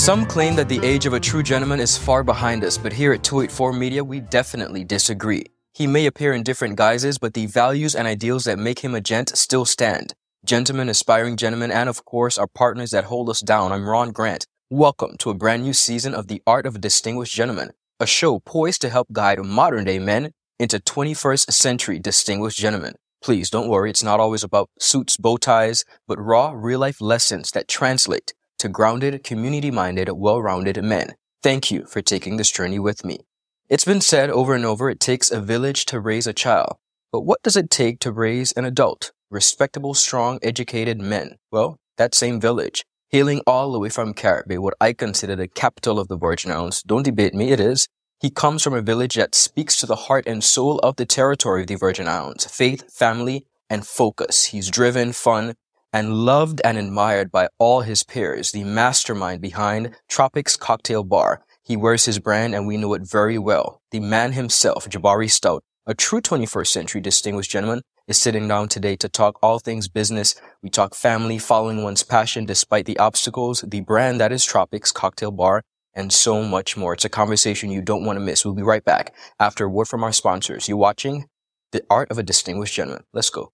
Some claim that the age of a true gentleman is far behind us, but here at 284 Media, we definitely disagree. He may appear in different guises, but the values and ideals that make him a gent still stand. Gentlemen, aspiring gentlemen, and of course, our partners that hold us down. I'm Ron Grant. Welcome to a brand new season of The Art of a Distinguished Gentleman, a show poised to help guide modern day men into 21st century distinguished gentlemen. Please don't worry, it's not always about suits, bow ties, but raw, real life lessons that translate to grounded, community minded, well rounded men. Thank you for taking this journey with me. It's been said over and over it takes a village to raise a child. But what does it take to raise an adult? Respectable, strong, educated men. Well, that same village. Hailing all the way from Carrot Bay, what I consider the capital of the Virgin Islands. Don't debate me, it is. He comes from a village that speaks to the heart and soul of the territory of the Virgin Islands. Faith, family, and focus. He's driven, fun, and loved and admired by all his peers, the mastermind behind Tropics Cocktail Bar. He wears his brand and we know it very well. The man himself, Jabari Stoutt, a true 21st century distinguished gentleman, is sitting down today to talk all things business. We talk family, following one's passion despite the obstacles, the brand that is Tropics Cocktail Bar, and so much more. It's a conversation you don't want to miss. We'll be right back after a word from our sponsors. You're watching The Art of a Distinguished Gentleman. Let's go.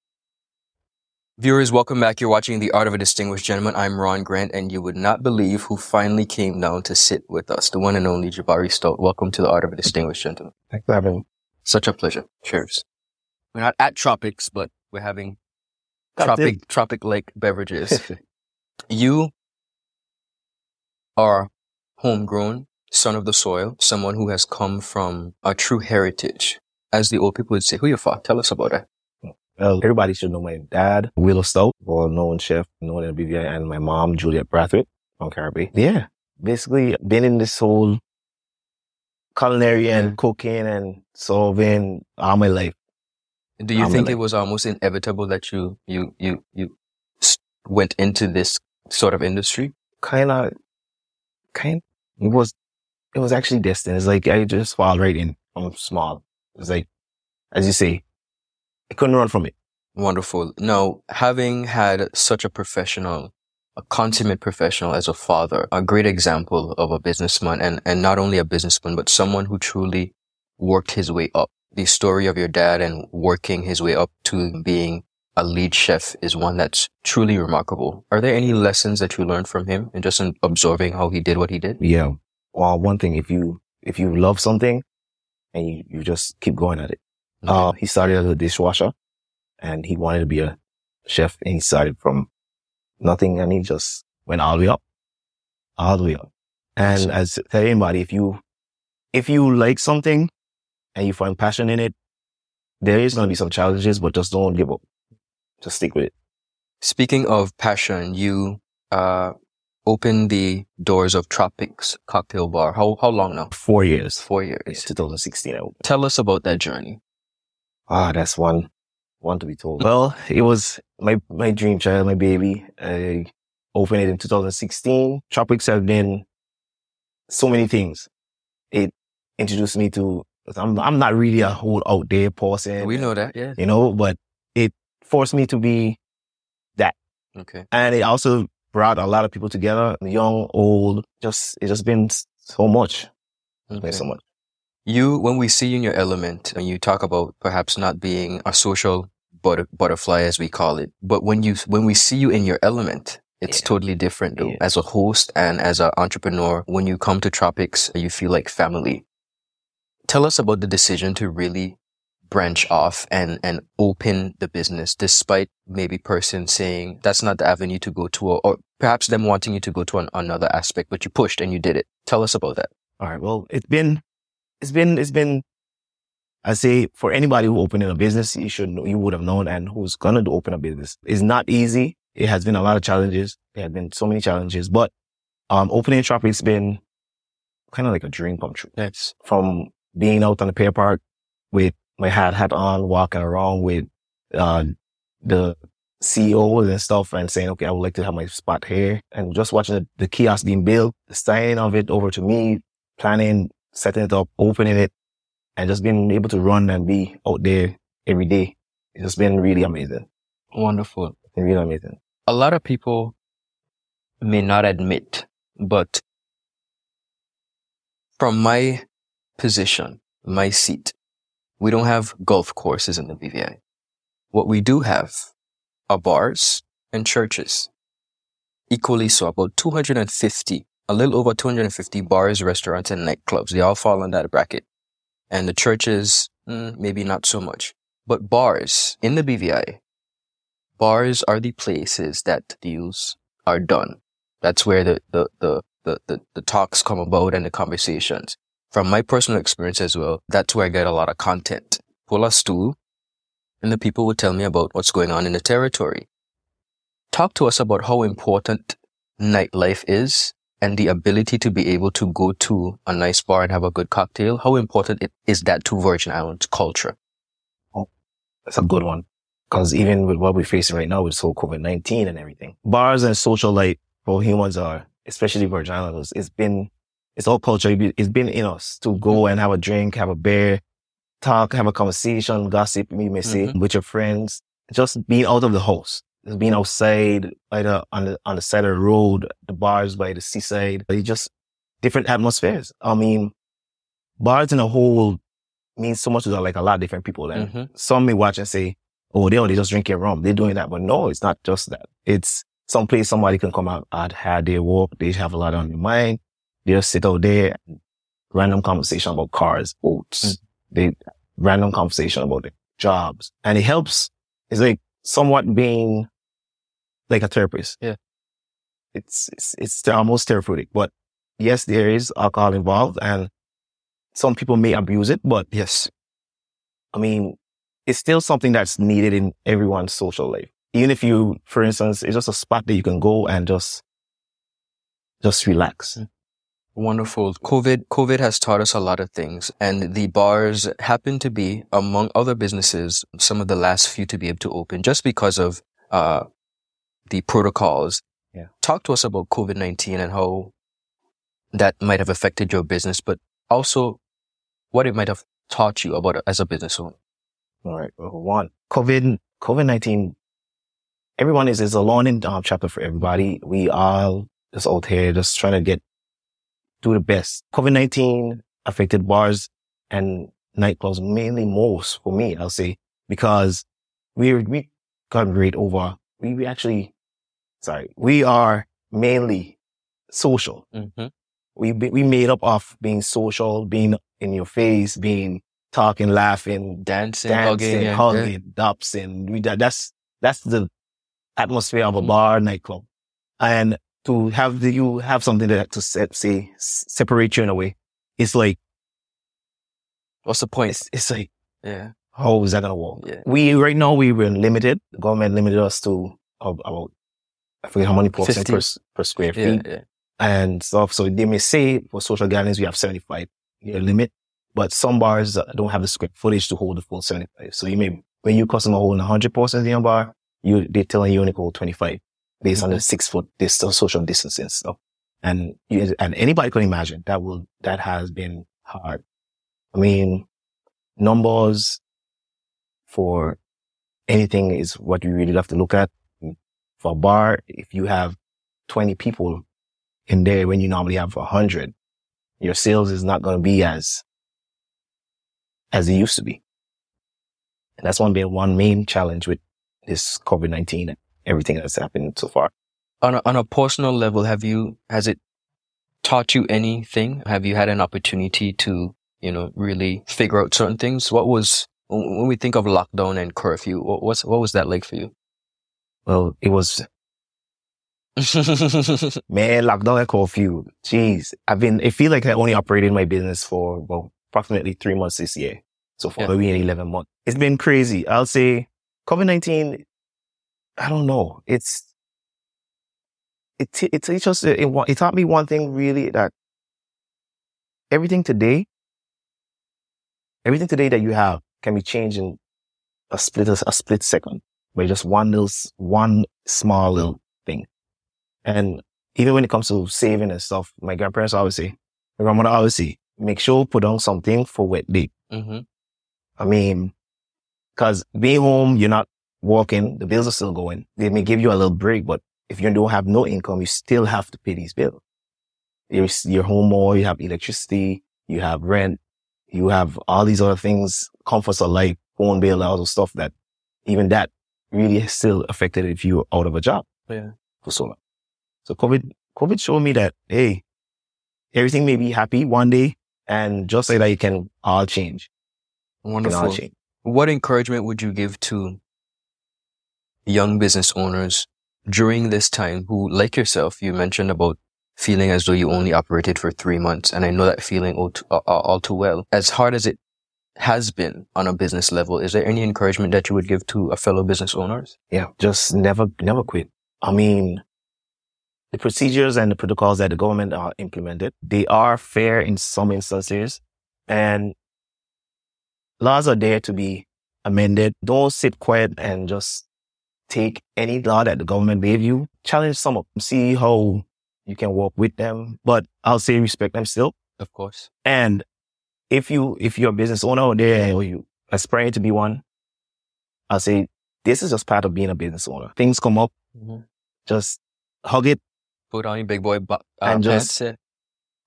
Viewers, welcome back. You're watching The Art of a Distinguished Gentleman. I'm Ron Grant, and you would not believe who finally came down to sit with us, the one and only Jabari Stoutt. Welcome to The Art of a Distinguished Gentleman. Thanks for having me. Such a pleasure. Cheers. We're not at Tropics, but we're having tropic, tropic lake beverages. you are homegrown, son of the soil, someone who has come from a true heritage. As the old people would say, who you for? Tell us about that. Well, everybody should know my dad, Willow Stoutt, well-known chef, known in BVI, and my mom, Juliet Brathwaite from Carrot Bay. Yeah. Basically, been in this whole culinary and cooking and solving all my life. Do you I'm think it was almost inevitable that you, you, you, you went into this sort of industry? Kind of, kind, it was, it was actually destined. It's like I just fall right in from small. It's like, as you say, I couldn't run from it. Wonderful. Now, having had such a professional, a consummate professional as a father, a great example of a businessman and, and not only a businessman, but someone who truly worked his way up. The story of your dad and working his way up to being a lead chef is one that's truly remarkable. Are there any lessons that you learned from him and just in observing how he did what he did? Yeah. Well, one thing, if you, if you love something and you, you just keep going at it. Uh, he started as a dishwasher and he wanted to be a chef and he started from nothing and he just went all the way up, all the way up. And Awesome. as tell anybody, if you, if you like something and you find passion in it, there is going to be some challenges, but just don't give up. Just stick with it. Speaking of passion, you, uh, opened the doors of Tropics Cocktail Bar. How, how long now? Four years. Four It's years. 2016. I opened. Tell us about that journey. Ah, that's one, one to be told. Well, it was my, my dream child, my baby. I opened it in 2016. Tropics have been so many things. It introduced me to, I'm, I'm not really a whole out there person. We know that, yeah. You know, but it forced me to be, that. Okay. and it also brought a lot of people together, young, old, just, it's just been so much. It's been okay. so much. You, when we see you in your element, and you talk about perhaps not being a social butter, butterfly, as we call it, but when you, when we see you in your element, it's Yeah. totally different though. Yeah. As a host and as an entrepreneur, when you come to Tropics, you feel like family. Tell us about the decision to really branch off and, and open the business despite maybe person saying that's not the avenue to go to or, or perhaps them wanting you to go to an, another aspect, but you pushed and you did it. Tell us about that. All right. Well, it's been, it's been, it's been, I say for anybody who opened a business, you should know, you would have known and who's going to open a business. It's not easy. It has been a lot of challenges. There have been so many challenges, but, um, opening Tropics been kind of like a dream come true Yes. from being out on the pier park with my hat hat on, walking around with, uh, the CEOs and stuff and saying, okay, I would like to have my spot here and just watching the, the kiosk being built, the signing of it over to me, planning, setting it up, opening it and just being able to run and be out there every day. It's just been really amazing. Wonderful. Really amazing. a lot of people may not admit, but From my position, my seat, we don't have golf courses in the BVI. What we do have are bars and churches. Equally so, about 250, a little over 250 bars, restaurants, and nightclubs. They all fall in that bracket. And the churches, mm, maybe not so much. But bars in the BVI, bars are the places that deals are done. That's where the, the, the, the, the, the talks come about and the conversations. From my personal experience as well, that's where I get a lot of content. Pull a stool, and the people would tell me about what's going on in the territory. Talk to us about how important nightlife is and the ability to be able to go to a nice bar and have a good cocktail. How important it is that to Virgin Islands culture? Oh, that's a good one. Cause even with what we're facing right now with so COVID-19 and everything, bars and social life for humans are, especially Virgin Islands, it's been, it's all culture. It's been in us to go mm-hmm. and have a drink, have a beer, talk, have a conversation, gossip, you may say, mm-hmm. with your friends, just being out of the house. Just being outside, either on the, on the side of the road, the bars by the seaside. It's just different atmospheres. I mean, bars in a whole means so much to like a lot of different people. And mm-hmm. some may watch and say, oh, they only just drinking rum. They're doing that. But no, it's not just that. It's some place somebody can come out and have their walk. They have a lot on their mind. They just sit out there, random conversation about cars, boats. Mm. They random conversation about their jobs. And it helps. It's like somewhat being like a therapist. Yeah. It's, it's, it's almost therapeutic, but yes, there is alcohol involved and some people may abuse it, but yes, I mean, it's still something that's needed in everyone's social life. Even if you, for instance, it's just a spot that you can go and just, just relax. Mm. Wonderful. COVID, COVID has taught us a lot of things and the bars happen to be among other businesses, some of the last few to be able to open just because of, uh, the protocols. Yeah. Talk to us about COVID-19 and how that might have affected your business, but also what it might have taught you about as a business owner. All right. Well, one, COVID, COVID-19, everyone is, is a learning um, chapter for everybody. We all just out here just trying to get, do the best. COVID-19 affected bars and nightclubs mainly most for me, I'll say, because we, we got great over, we, we actually, sorry, we are mainly social. Mm-hmm. We, we made up of being social, being in your face, being talking, laughing, dancing, dancing, hugging, hugging yeah. dancing. We, that, that's, that's the atmosphere of a mm. bar nightclub. And to have the, you have something that to set, say, separate you in a way. It's like, what's the point? It's, it's like, yeah. How is that going to work? Yeah. We, right now, we were limited. The government limited us to about, I forget how many percent per, per square feet. Yeah, yeah. And stuff. So they may say for social gatherings, we have 75 year limit. But some bars don't have the square footage to hold the full 75. So you may, when you customer holding 100 persons in your bar, you, they're telling you only hold 25 based mm-hmm. on the mm-hmm. six foot distance, social distancing stuff. And you, and anybody can imagine that will, that has been hard. I mean, numbers for anything is what you really have to look at. For a bar, if you have 20 people in there when you normally have 100, your sales is not going to be as as it used to be. And that's one been one main challenge with this COVID-19 and everything that's happened so far. On a, on a personal level, have you, has it taught you anything? Have you had an opportunity to, you know, really figure out certain things? What was, when we think of lockdown and curfew, what what was that like for you? Well, it was, man, lockdown curfew. Jeez. I've been, I feel like I only operated my business for, well, approximately three months this year so far, yeah. maybe in 11 months. It's been crazy. I'll say COVID-19, I don't know. It's, it, t- it teaches us, it, it taught me one thing really that everything today, everything today that you have can be changed in a split, a split second by just one little, one small little thing. And even when it comes to saving and stuff, my grandparents always say, my grandmother always say, make sure put on something for wet day. Mm-hmm. I mean, cause being home, you're not working, the bills are still going. They may give you a little break, but if you don't have no income, you still have to pay these bills. You're, you're home more, you have electricity, you have rent, you have all these other things, comforts of life, phone bill, all those stuff that even that really still affected if you're out of a job Yeah. for so long. So COVID, COVID showed me that, hey, everything may be happy one day and just like that, it can all change. Can all Wonderful. change. What encouragement would you give to young business owners during this time who, like yourself, you mentioned about feeling as though you only operated for three months. And I know that feeling all too, all too well. As hard as it has been on a business level, is there any encouragement that you would give to a fellow business owners? Yeah. Just never, never quit. I mean, the procedures and the protocols that the government are implemented, they are fair in some instances and laws are there to be amended. Don't sit quiet and just take any law that the government gave you, challenge some of them, see how you can work with them. But I'll say respect them still. Of course. And if you, if you're a business owner out there or you aspire to be one, I'll say this is just part of being a business owner. Things come up, just hug it, Put on your big boy bu- uh, And pants. just- yeah.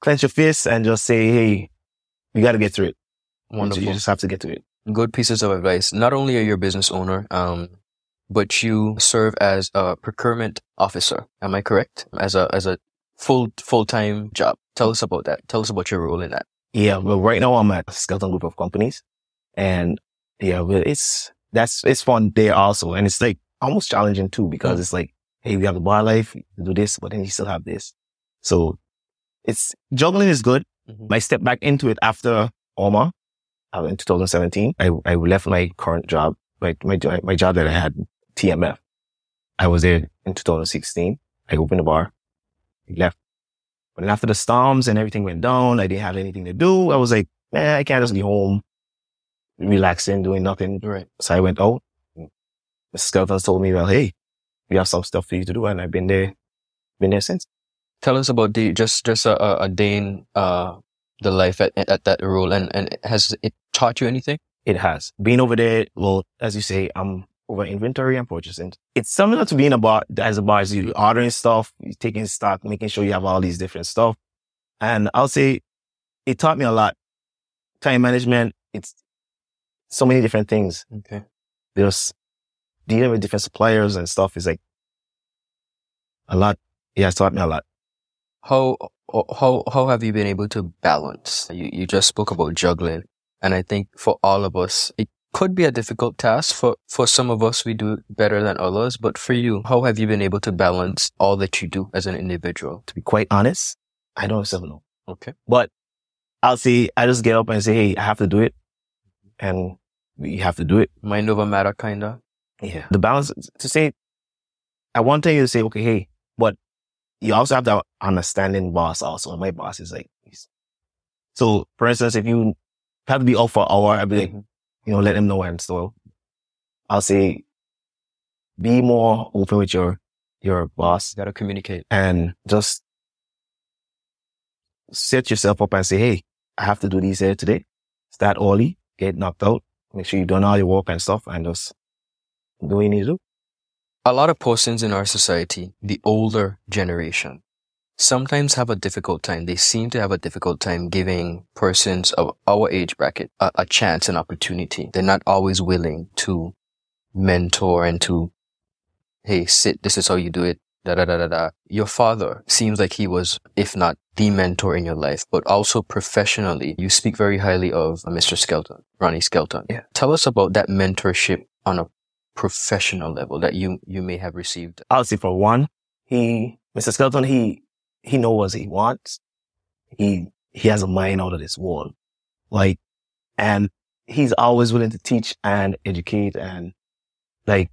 clench your fists and just say, Hey, we got to get through it. Wonderful. You just have to get through it. good pieces of advice. Not only are you a business owner, um, but you serve as a procurement officer. Am I correct? As a as a full full time job. Tell us about that. Tell us about your role in that. Yeah. Well, right now I'm at a Skelton group of companies and yeah, well, it's, that's, it's fun there also. And it's like almost challenging too, because Mm. it's like, Hey, we have the bar life, do this, but then you still have this. So it's juggling is good. Mhm. I stepped back into it after Irma uh, in 2017. I, I left my current job, my, my, my job that I had, TMF. I was there in 2016. I opened a bar, left. But then after the storms and everything went down, I didn't have anything to do. I was like, man, I can't just be home, relaxing, doing nothing. Right. So I went out. Mr. Skeltons told me, well, hey, we have some stuff for you to do. And I've been there, been there since. Tell us about the just just a, a, a day in uh the life at at that role and and has it taught you anything? It has. Being over there, well, as you say, I'm over inventory and purchasing. It's similar to being a bar, as a bar, you ordering stuff, you taking stock, making sure you have all these different stuff. And I'll say it taught me a lot. Time management, it's so many different things. Okay. There's dealing with different suppliers and stuff is like a lot. Yeah, it's taught me a lot. How how how have you been able to balance? You you just spoke about juggling, and I think for all of us, it could be a difficult task. For for some of us, we do it better than others. But for you, how have you been able to balance all that you do as an individual? To be quite honest, I don't still know. Okay. But I'll say, I just get up and say, Hey, I have to do it. And we have to do it. Mind over matter, kinda. Yeah. The balance to say, I want to say, okay, hey, but you also have to understanding boss also. And my boss is like, so for instance, if you have to be off for an hour, I'll be like, Mhm. You know, let them know and so I'll say, be more open with your, your boss You Gotta communicate. and just set yourself up and say, Hey, I have to do these here today. Start early, get knocked out, make sure you've done all your work and stuff and just do what you need to do. A lot of persons in our society, the older generation, sometimes have a difficult time. They seem to have a difficult time giving persons of our age bracket a, a chance, an opportunity. They're not always willing to mentor and to, hey, sit, this is how you do it. Da, da, da, da, da. Your father seems like he was, if not the mentor in your life, but also professionally. You speak very highly of uh, Mr. Skelton, Ronnie Skelton. Yeah. Tell us about that mentorship on a professional level that you you may have received. I'll say for one, he, Mr. Skelton, he, he knows what he wants. He, he has a mind out of this world. Like, and he's always willing to teach and educate and like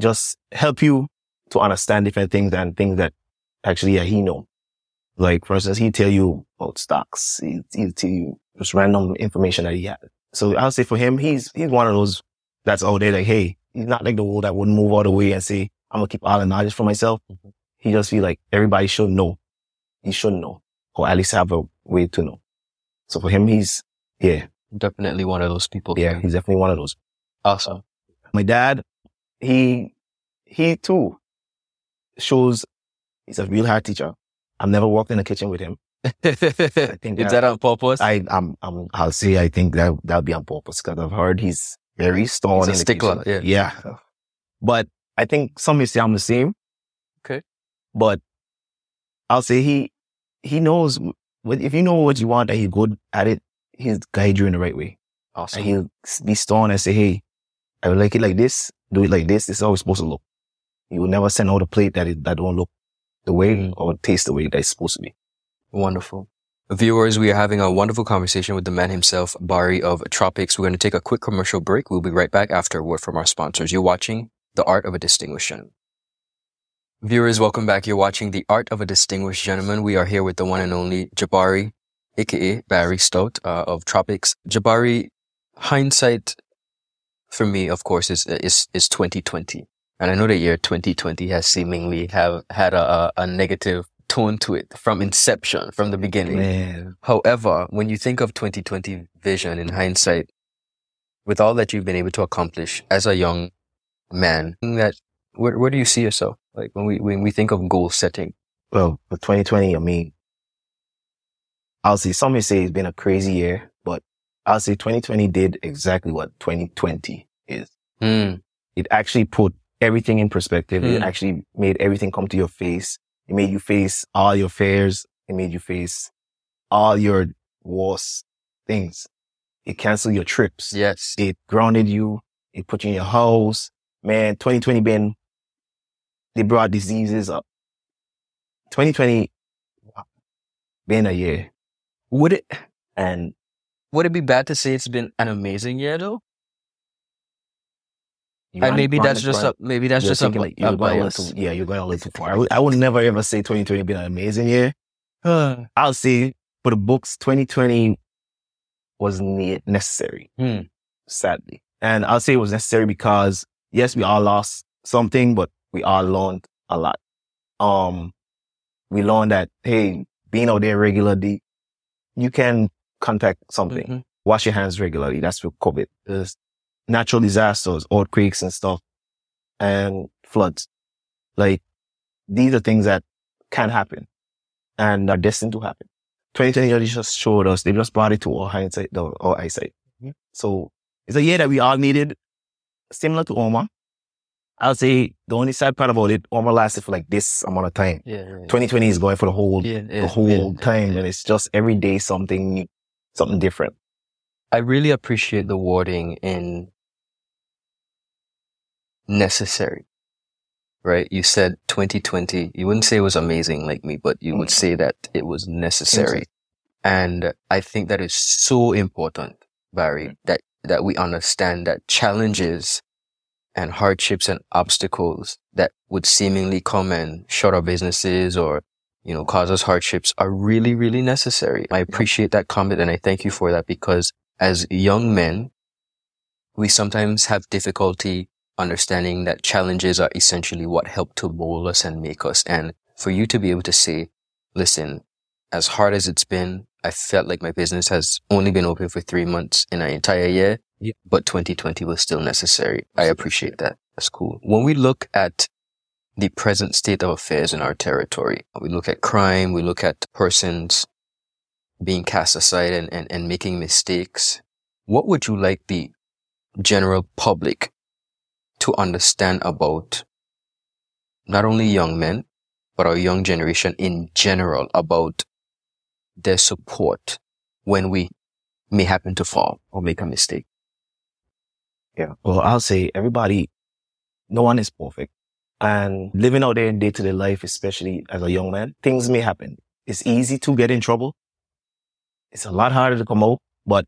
just help you to understand different things and things that actually, yeah, he know. Like, for instance, he tell you about stocks. He, he'll tell you just random information that he had. So I'll say for him, he's, he's one of those that's out there like, hey, he's not like the old that wouldn't move all the way and say, I'm gonna keep all the knowledge for myself. Mhm. He just feel like everybody should know. He should know, or at least have a way to know. So for him, he's, yeah, Definitely one of those people. yeah, he's definitely one of those. Awesome. My dad, he, he too shows he's a real hard teacher. I've never worked in a kitchen with him, I think Is that on purpose? I, I'm, I'm, I'll say I think that that'll be on purpose because I've heard he's very stern. He's a stickler, yeah. Yeah. But I think some may say I'm the same. Okay. But I'll say he, he knows if you know what you want and he's good at it, he'll guide you in the right way. awesome. And he'll be stern and say, Hey, I would like it like this. Do it like this. This is how it's supposed to look. He will never send out a plate that that don't look the way Mm. or taste the way that it's supposed to be. Wonderful. Viewers, we are having a wonderful conversation with the man himself, Barry of Tropics. We're going to take a quick commercial break. We'll be right back after a word from our sponsors. You're watching The Art of a Distinguished Gentleman. Viewers, welcome back. You're watching The Art of a Distinguished Gentleman. We are here with the one and only Jabari, aka Barry Stoutt uh, of Tropics. Jabari, hindsight for me, of course, is is is 2020, and I know the year 2020 has seemingly have had a, a, negative tone to it from inception, from the beginning. Man. However, when you think of 2020 vision in hindsight, with all that you've been able to accomplish as a young man, that where, where do you see yourself? Like when we when we think of goal setting, Well, for 2020, I mean, I'll say some may say it's been a crazy year, but I'll say 2020 did exactly what 2020 is. mm, It actually put everything in perspective. It Mm. actually made everything come to your face. It made you face all your fears. It made you face all your worst things. It canceled your trips. yes, It grounded you. It put you in your house. Man, 2020 been, they brought diseases up. 2020 been a year. would it And would it be bad to say it's been an amazing year though? And maybe that's just a maybe that's just a, like, a you're going a bias. little, yeah, you're going a little far. I would, I would never ever say 2020 been an amazing year. I'll say for the books, 2020 was ne- necessary. Hmm. sadly. And I'll say it was necessary because yes, we all lost something, but we all learned a lot. Um, we learned that, hey, being out there regularly, you can contact something. Mhm. Wash your hands regularly. That's with COVID. There's natural disasters, earthquakes and stuff and floods. Like these are things that can happen and are destined to happen. 2020 just showed us, they just brought it to our hindsight, our eyesight. Mhm. So it's a year that we all needed, similar to Irma. I'll say the only sad part about it, Irma lasted for like this amount of time. Yeah, yeah, 2020 is going for the whole, yeah, the whole time. And it's just every day something new, something different. I really appreciate the wording in necessary. Right? You said 2020. You wouldn't say it was amazing like me, but you would Mm. say that it was necessary. And I think that is so important, Barry, that, that we understand that challenges and hardships and obstacles that would seemingly come and shut our businesses or, you know, cause us hardships are really, really necessary. I appreciate that comment and I thank you for that because as young men, we sometimes have difficulty understanding that challenges are essentially what help to mold us and make us. And for you to be able to say, listen, as hard as it's been, I felt like my business has only been open for three months in an entire year, Yeah. but 2020 was still necessary. I appreciate that. That's cool. When we look at the present state of affairs in our territory, we look at crime, we look at persons being cast aside and, and, and making mistakes. What would you like the general public to understand about not only young men, but our young generation in general about their support when we may happen to fall or make a mistake? Yeah. Well, I'll say everybody, no one is perfect. And living out there in day to day life, especially as a young man, things may happen. It's easy to get in trouble. It's a lot harder to come out, but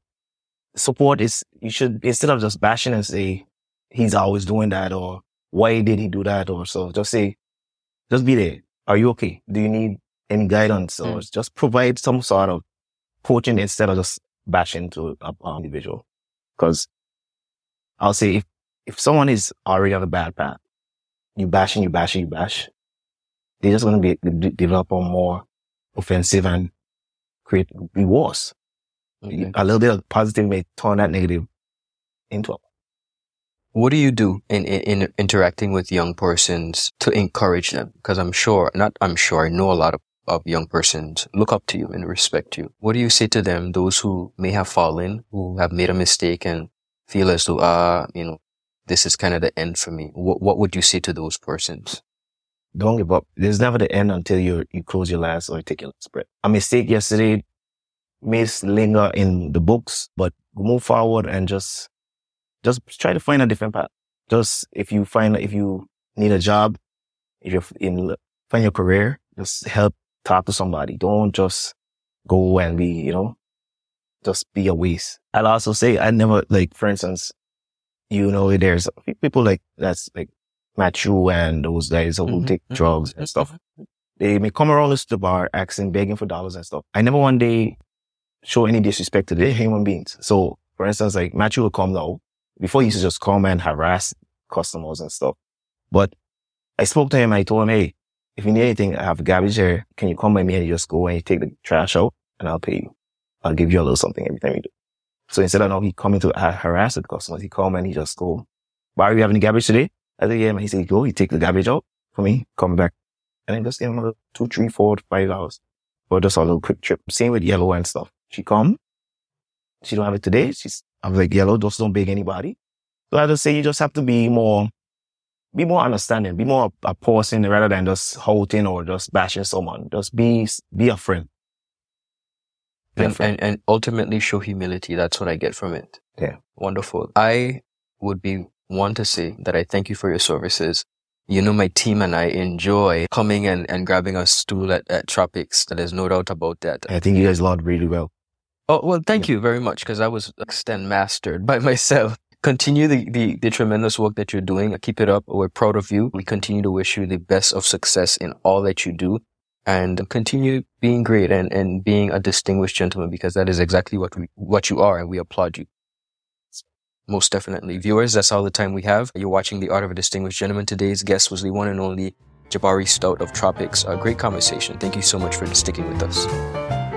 support is, you should, instead of just bashing and say, he's always doing that or why did he do that or so, just say, just be there. Are you okay? Do you need any guidance or mm. just provide some sort of coaching instead of just bashing to a, a individual? Cause I'll say if, if someone is already on a bad path, you bashing, you bashing, you bash, they're just going to be de- develop a more offensive and create be worse. Okay. A little bit of positive may turn that negative into a What do you do in, in, in interacting with young persons to encourage them? Because I'm sure, not I'm sure, I know a lot of of young persons look up to you and respect you. What do you say to them, those who may have fallen, who have made a mistake and feel as though, ah, you know, this is kind of the end for me? What, what would you say to those persons? Don't give up. There's never the end until you you close your last or take your last breath. A mistake yesterday may linger in the books, but move forward and just just try to find a different path. Just if you find if you need a job, if you're in find your career, just help talk to somebody. Don't just go and be, you know, just be a waste. I'll also say I never like, for instance, you know, there's people like that's like Matthew and those guys who mm-hmm. take drugs and stuff. Mm-hmm. They may come around us to the bar asking, begging for dollars and stuff. I never one day show any disrespect to the human beings. So for instance, like Matthew will come now. Before he used to just come and harass customers and stuff. But I spoke to him. I told him, Hey, if you need anything, I have garbage here. Can you come by me and you just go and you take the trash out and I'll pay you. I'll give you a little something every time you do. So instead of now he coming to harass the customers, he come and he just go, why are you having the garbage today? I said, yeah, man. He said, go, he take the garbage out for me, come back. And then just give him another two, three, four, five hours for just a little quick trip. Same with yellow and stuff. She come. She don't have it today. She's, I'm like, yellow, just don't beg anybody. So I just say you just have to be more, be more understanding, be more a person rather than just holding or just bashing someone. Just be, be a friend. And, and, and ultimately show humility. That's what I get from it. Yeah. Wonderful. I would be one to say that I thank you for your services. You know, my team and I enjoy coming and, and grabbing a stool at, at Tropics. There's no doubt about that. I think you guys learned really well. Oh, well, thank yeah. you very much because I was extend mastered by myself. Continue the, the, the tremendous work that you're doing. Keep it up. We're proud of you. We continue to wish you the best of success in all that you do and continue being great and, and being a distinguished gentleman because that is exactly what we, what you are and we applaud you. Most definitely. Viewers, that's all the time we have. You're watching The Art of a Distinguished Gentleman. Today's guest was the one and only Jabari Stoutt of Tropics. A great conversation. Thank you so much for sticking with us.